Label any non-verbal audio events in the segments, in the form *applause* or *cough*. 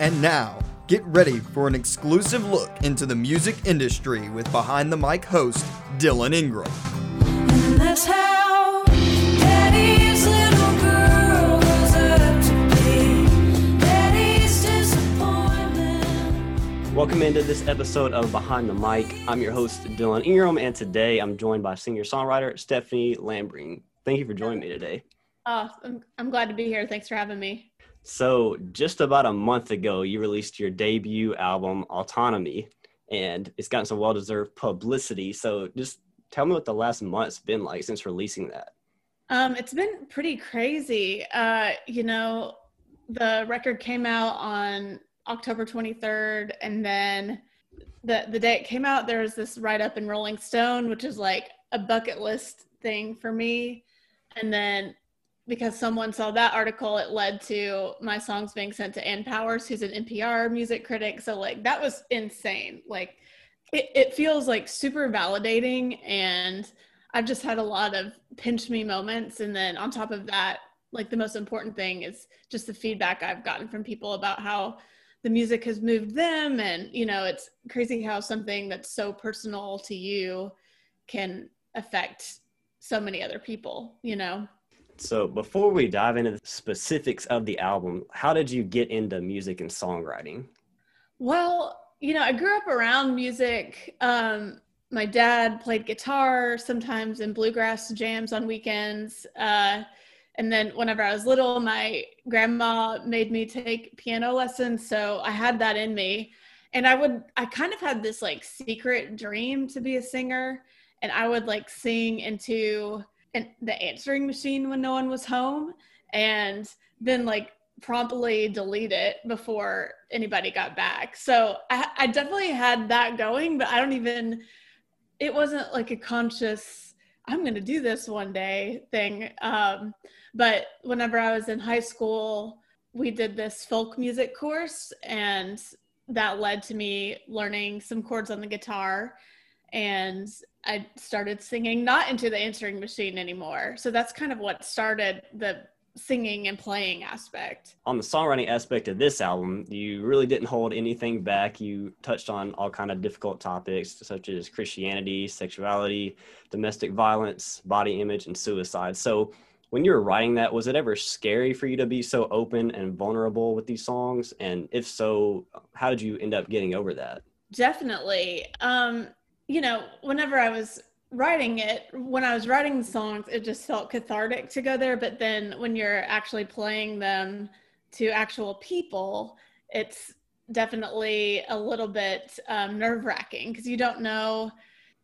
And now, get ready for an exclusive look into the music industry with Behind the Mic host, Dylan Ingram. And that's how Daddy's little girl grows up to be. Daddy's disappointment. Welcome into this episode of Behind the Mic. I'm your host, Dylan Ingram, and today I'm joined by singer songwriter Stephanie Lambring. Thank you for joining me today. Oh, I'm, I'm glad to be here. Thanks for having me. So, just about a month ago, you released your debut album, Autonomy, and it's gotten some well deserved publicity. So, just tell me what the last month's been like since releasing that. Um, it's been pretty crazy. Uh, you know, the record came out on October 23rd, and then the the day it came out, there was this write up in Rolling Stone, which is like a bucket list thing for me. And then because someone saw that article, it led to my songs being sent to Ann Powers, who's an NPR music critic. So like that was insane. Like it, it feels like super validating and I've just had a lot of pinch me moments. And then on top of that, like the most important thing is just the feedback I've gotten from people about how the music has moved them. And, you know, it's crazy how something that's so personal to you can affect so many other people, you know? So, before we dive into the specifics of the album, how did you get into music and songwriting? Well, you know, I grew up around music. Um, my dad played guitar sometimes in bluegrass jams on weekends. Uh, and then whenever I was little, my grandma made me take piano lessons. So I had that in me. And I would, I kind of had this like secret dream to be a singer. And I would like sing into an, the answering machine when no one was home. And then like promptly delete it before anybody got back. So I, I definitely had that going, but I don't even, it wasn't like a conscious, I'm going to do this one day thing. Um, but whenever I was in high school, we did this folk music course, and that led to me learning some chords on the guitar. And I started singing, not into the answering machine anymore. So that's kind of what started the singing and playing aspect. On the songwriting aspect of this album, you really didn't hold anything back. You touched on all kind of difficult topics such as Christianity, sexuality, domestic violence, body image, and suicide. So, when you were writing that, was it ever scary for you to be so open and vulnerable with these songs? And if so, how did you end up getting over that? Definitely. Um, you know, whenever I was writing it, when I was writing the songs, it just felt cathartic to go there. But then when you're actually playing them to actual people, it's definitely a little bit um, nerve wracking because you don't know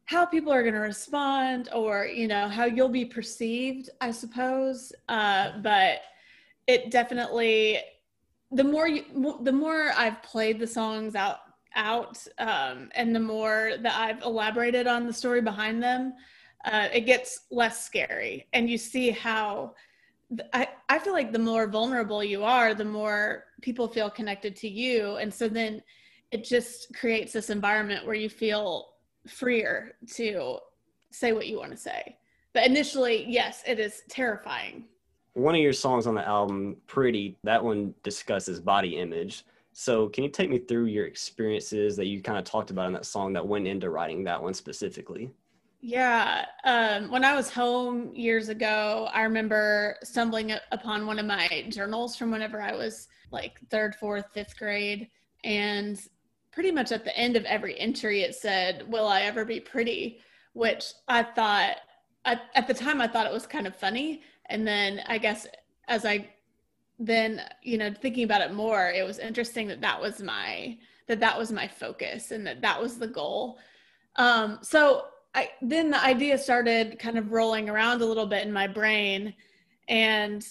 how people are going to respond or, you know, how you'll be perceived, I suppose. Uh, but it definitely, the more you, the more I've played the songs out out um, and the more that I've elaborated on the story behind them, uh, it gets less scary. And you see how I, I feel like the more vulnerable you are, the more people feel connected to you. And so then it just creates this environment where you feel freer to say what you want to say. But initially, yes, it is terrifying. One of your songs on the album, Pretty, that one discusses body image. So, can you take me through your experiences that you kind of talked about in that song that went into writing that one specifically? Yeah. Um, when I was home years ago, I remember stumbling upon one of my journals from whenever I was like third, fourth, fifth grade. And pretty much at the end of every entry, it said, Will I ever be pretty? Which I thought, I, at the time, I thought it was kind of funny. And then I guess as I then you know thinking about it more it was interesting that that was my that that was my focus and that that was the goal. Um so i then the idea started kind of rolling around a little bit in my brain and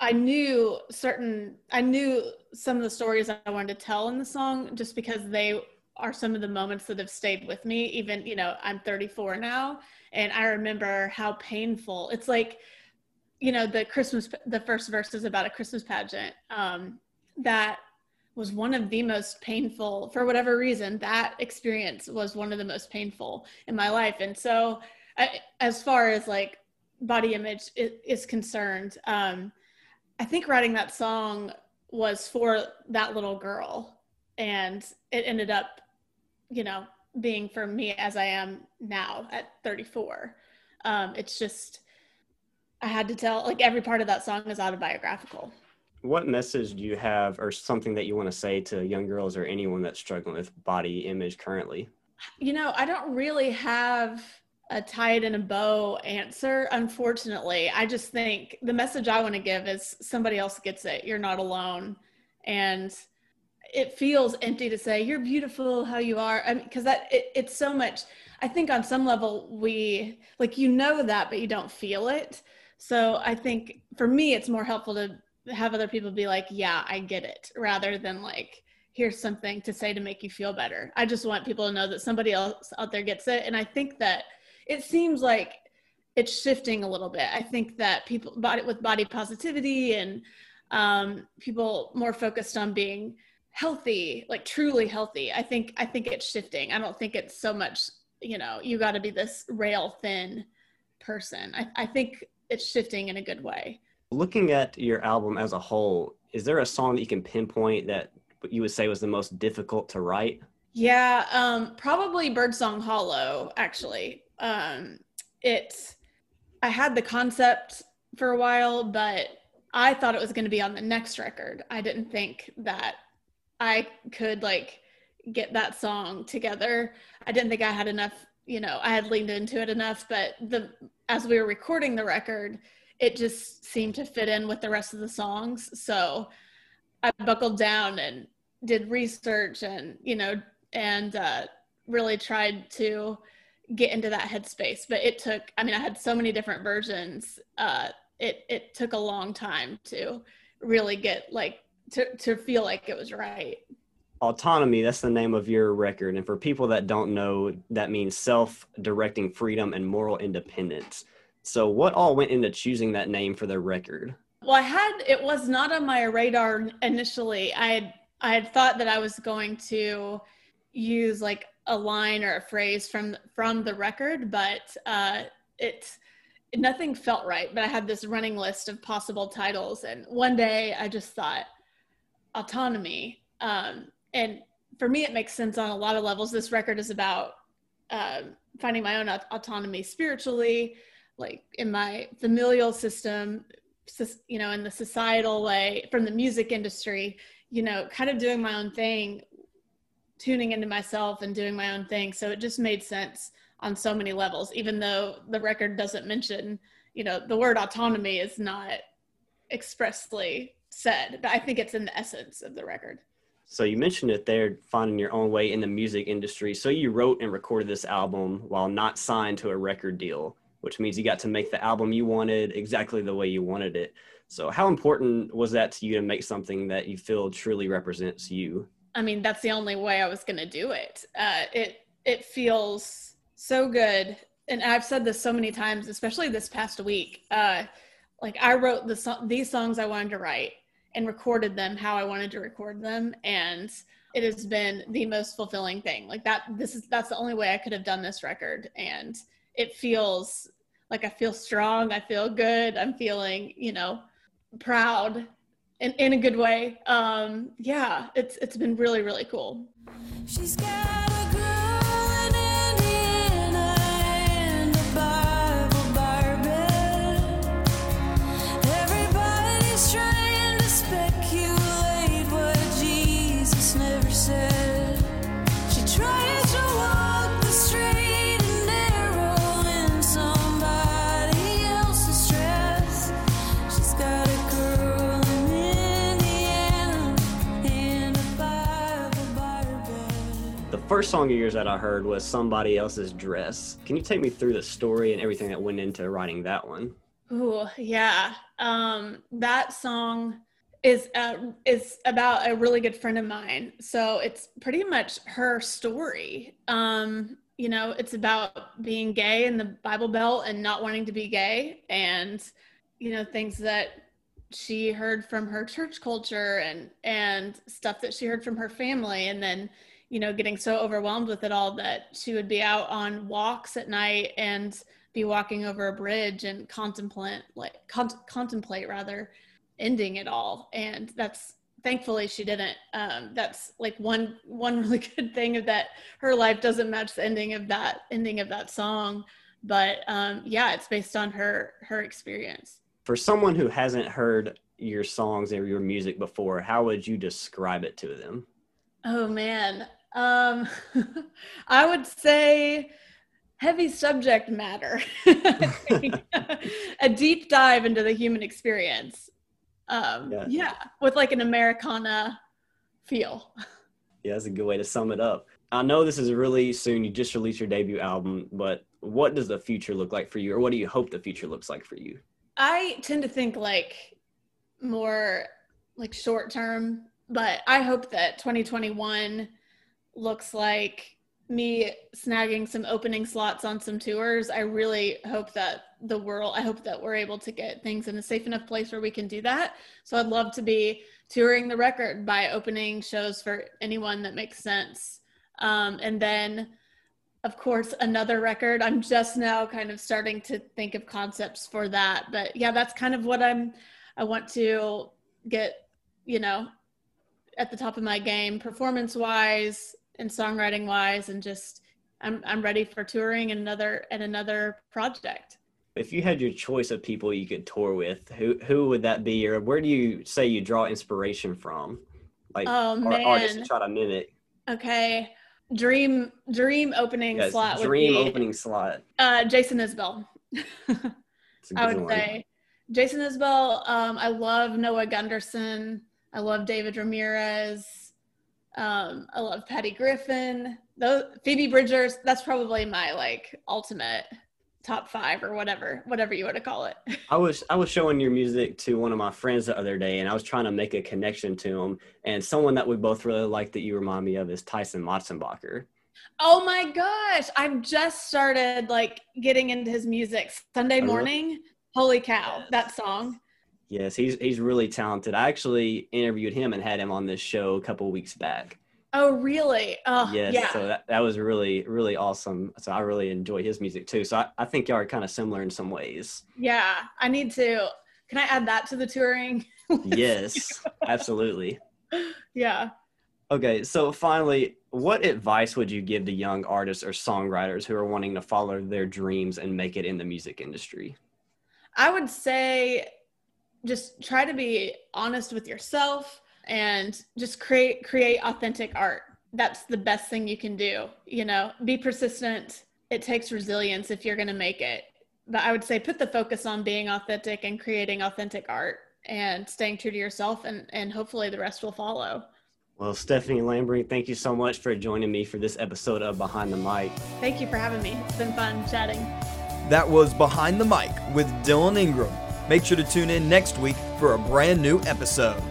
i knew certain i knew some of the stories i wanted to tell in the song just because they are some of the moments that have stayed with me. Even you know i'm 34 now and i remember how painful it's like you know the christmas the first verse is about a christmas pageant um, that was one of the most painful for whatever reason that experience was one of the most painful in my life. And so I, as far as like body image is, is concerned um, i think writing that song was for that little girl. And it ended up you know being for me as i am now at 34 um, it's just i had to tell like every part of that song is autobiographical. What message do you have, or something that you want to say to young girls or anyone that's struggling with body image currently? you know i don't really have a tie it in a bow answer unfortunately. I just think the message i want to give is somebody else gets it. You're not alone. And it feels empty to say you're beautiful how you are. I mean because that it, it's so much i think on some level we like you know that but you don't feel it so i think for me it's more helpful to have other people be like yeah i get it rather than like here's something to say to make you feel better. I just want people to know that somebody else out there gets it. And i think that it seems like it's shifting a little bit. I think that people body with body positivity and um, people more focused on being healthy like truly healthy i think i think it's shifting. I don't think it's so much you know you got to be this rail thin person. I, I think it's shifting in a good way Looking at your album as a whole, is there a song that you can pinpoint that you would say was the most difficult to write? Yeah, um, probably Birdsong Hollow, actually. Um, it's, I had the concept for a while, but I thought it was going to be on the next record. I didn't think that I could like get that song together. I didn't think I had enough, you know, I had leaned into it enough, but the, as we were recording the record, it just seemed to fit in with the rest of the songs. So I buckled down and did research and, you know, and uh, really tried to get into that headspace. But it took, I mean, I had so many different versions. Uh, it, it took a long time to really get like, to, to feel like it was right. Autonomy, that's the name of your record. And for people that don't know, that means self directing freedom and moral independence. So, what all went into choosing that name for the record? Well, I had it was not on my radar initially. I had I had thought that I was going to use like a line or a phrase from from the record, but uh, it nothing felt right. But I had this running list of possible titles, and one day I just thought autonomy. Um, and for me, it makes sense on a lot of levels. This record is about uh, finding my own autonomy spiritually, like in my familial system, you know, in the societal way, from the music industry, you know, kind of doing my own thing, tuning into myself and doing my own thing. So it just made sense on so many levels, even though the record doesn't mention, you know, the word autonomy is not expressly said, but I think it's in the essence of the record. So, you mentioned it there, finding your own way in the music industry. So, you wrote and recorded this album while not signed to a record deal, which means you got to make the album you wanted exactly the way you wanted it. So, how important was that to you to make something that you feel truly represents you? I mean, that's the only way I was going to do it. Uh, it it feels so good, and I've said this so many times, especially this past week. Uh, like I wrote the these songs I wanted to write and recorded them how I wanted to record them, and it has been the most fulfilling thing. Like that, this is that's the only way I could have done this record, and it feels like I feel strong. I feel good. I'm feeling, you know, proud in, in a good way. Um, yeah, it's it's been really really cool. She's got first song of yours that I heard was Somebody Else's Dress. Can you take me through the story and everything that went into writing that one? Ooh, yeah. Um, that song is uh, is about a really good friend of mine. So it's pretty much her story. Um, you know, it's about being gay in the Bible Belt and not wanting to be gay, and you know things that she heard from her church culture and and stuff that she heard from her family, and then you know getting so overwhelmed with it all that she would be out on walks at night and be walking over a bridge and contemplate like con- contemplate rather ending it all and that's thankfully she didn't. Um, that's like one one *laughs* really good thing of that her life doesn't match the ending of that ending of that song. But um, yeah, it's based on her her experience. For someone who hasn't heard your songs or your music before, how would you describe it to them? Oh man. Um *laughs* I would say heavy subject matter. *laughs* A deep dive into the human experience. Um Yeah. yeah, with like an Americana feel. Yeah, that's a good way to sum it up. I know this is really soon. You just released your debut album, but what does the future look like for you, or what do you hope the future looks like for you? I tend to think like more like short term, but I hope that 2021 looks like me snagging some opening slots on some tours. I really hope that the world, I hope that we're able to get things in a safe enough place where we can do that. So I'd love to be touring the record by opening shows for anyone that makes sense. Um, and then, of course, another record. I'm just now kind of starting to think of concepts for that. But yeah, that's kind of what I'm, I want to get, you know, at the top of my game, performance wise and songwriting wise, and just I'm I'm ready for touring and another and another project. If you had your choice of people you could tour with, who who would that be, or where do you say you draw inspiration from, like Oh or artists to try to mimic? Okay. Dream dream opening Yes, slot would dream be opening slot. uh, Jason Isbell. *laughs* I would one. say Jason Isbell. Um, I love Noah Gundersen. I love David Ramirez. Um, I love Patty Griffin. Those Phoebe Bridgers. That's probably my like ultimate top five or whatever, whatever you want to call it. *laughs* I was I was showing your music to one of my friends the other day, and I was trying to make a connection to him. And someone that we both really like that you remind me of is Tyson Motsenbocker. Oh my gosh! I've just started like getting into his music. Sunday really? morning. Holy cow! Yes. That song. Yes, he's he's really talented. I actually interviewed him and had him on this show a couple weeks back. Oh really? Oh yes, yeah. so that, that was really really awesome. So I really enjoy his music too. So I, I think y'all are kind of similar in some ways. Yeah, I need to. Can I add that to the touring? *laughs* Yes, absolutely. *laughs* yeah. Okay, so finally, what advice would you give to young artists or songwriters who are wanting to follow their dreams and make it in the music industry? I would say just try to be honest with yourself and just create create authentic art. That's the best thing you can do. You know, be persistent. It takes resilience if you're going to make it. But I would say put the focus on being authentic and creating authentic art and staying true to yourself and and hopefully the rest will follow. Well, Stephanie Lambring, thank you so much for joining me for this episode of Behind the Mic. Thank you for having me. It's been fun chatting. That was Behind the Mic with Dylan Ingram. Make sure to tune in next week for a brand new episode.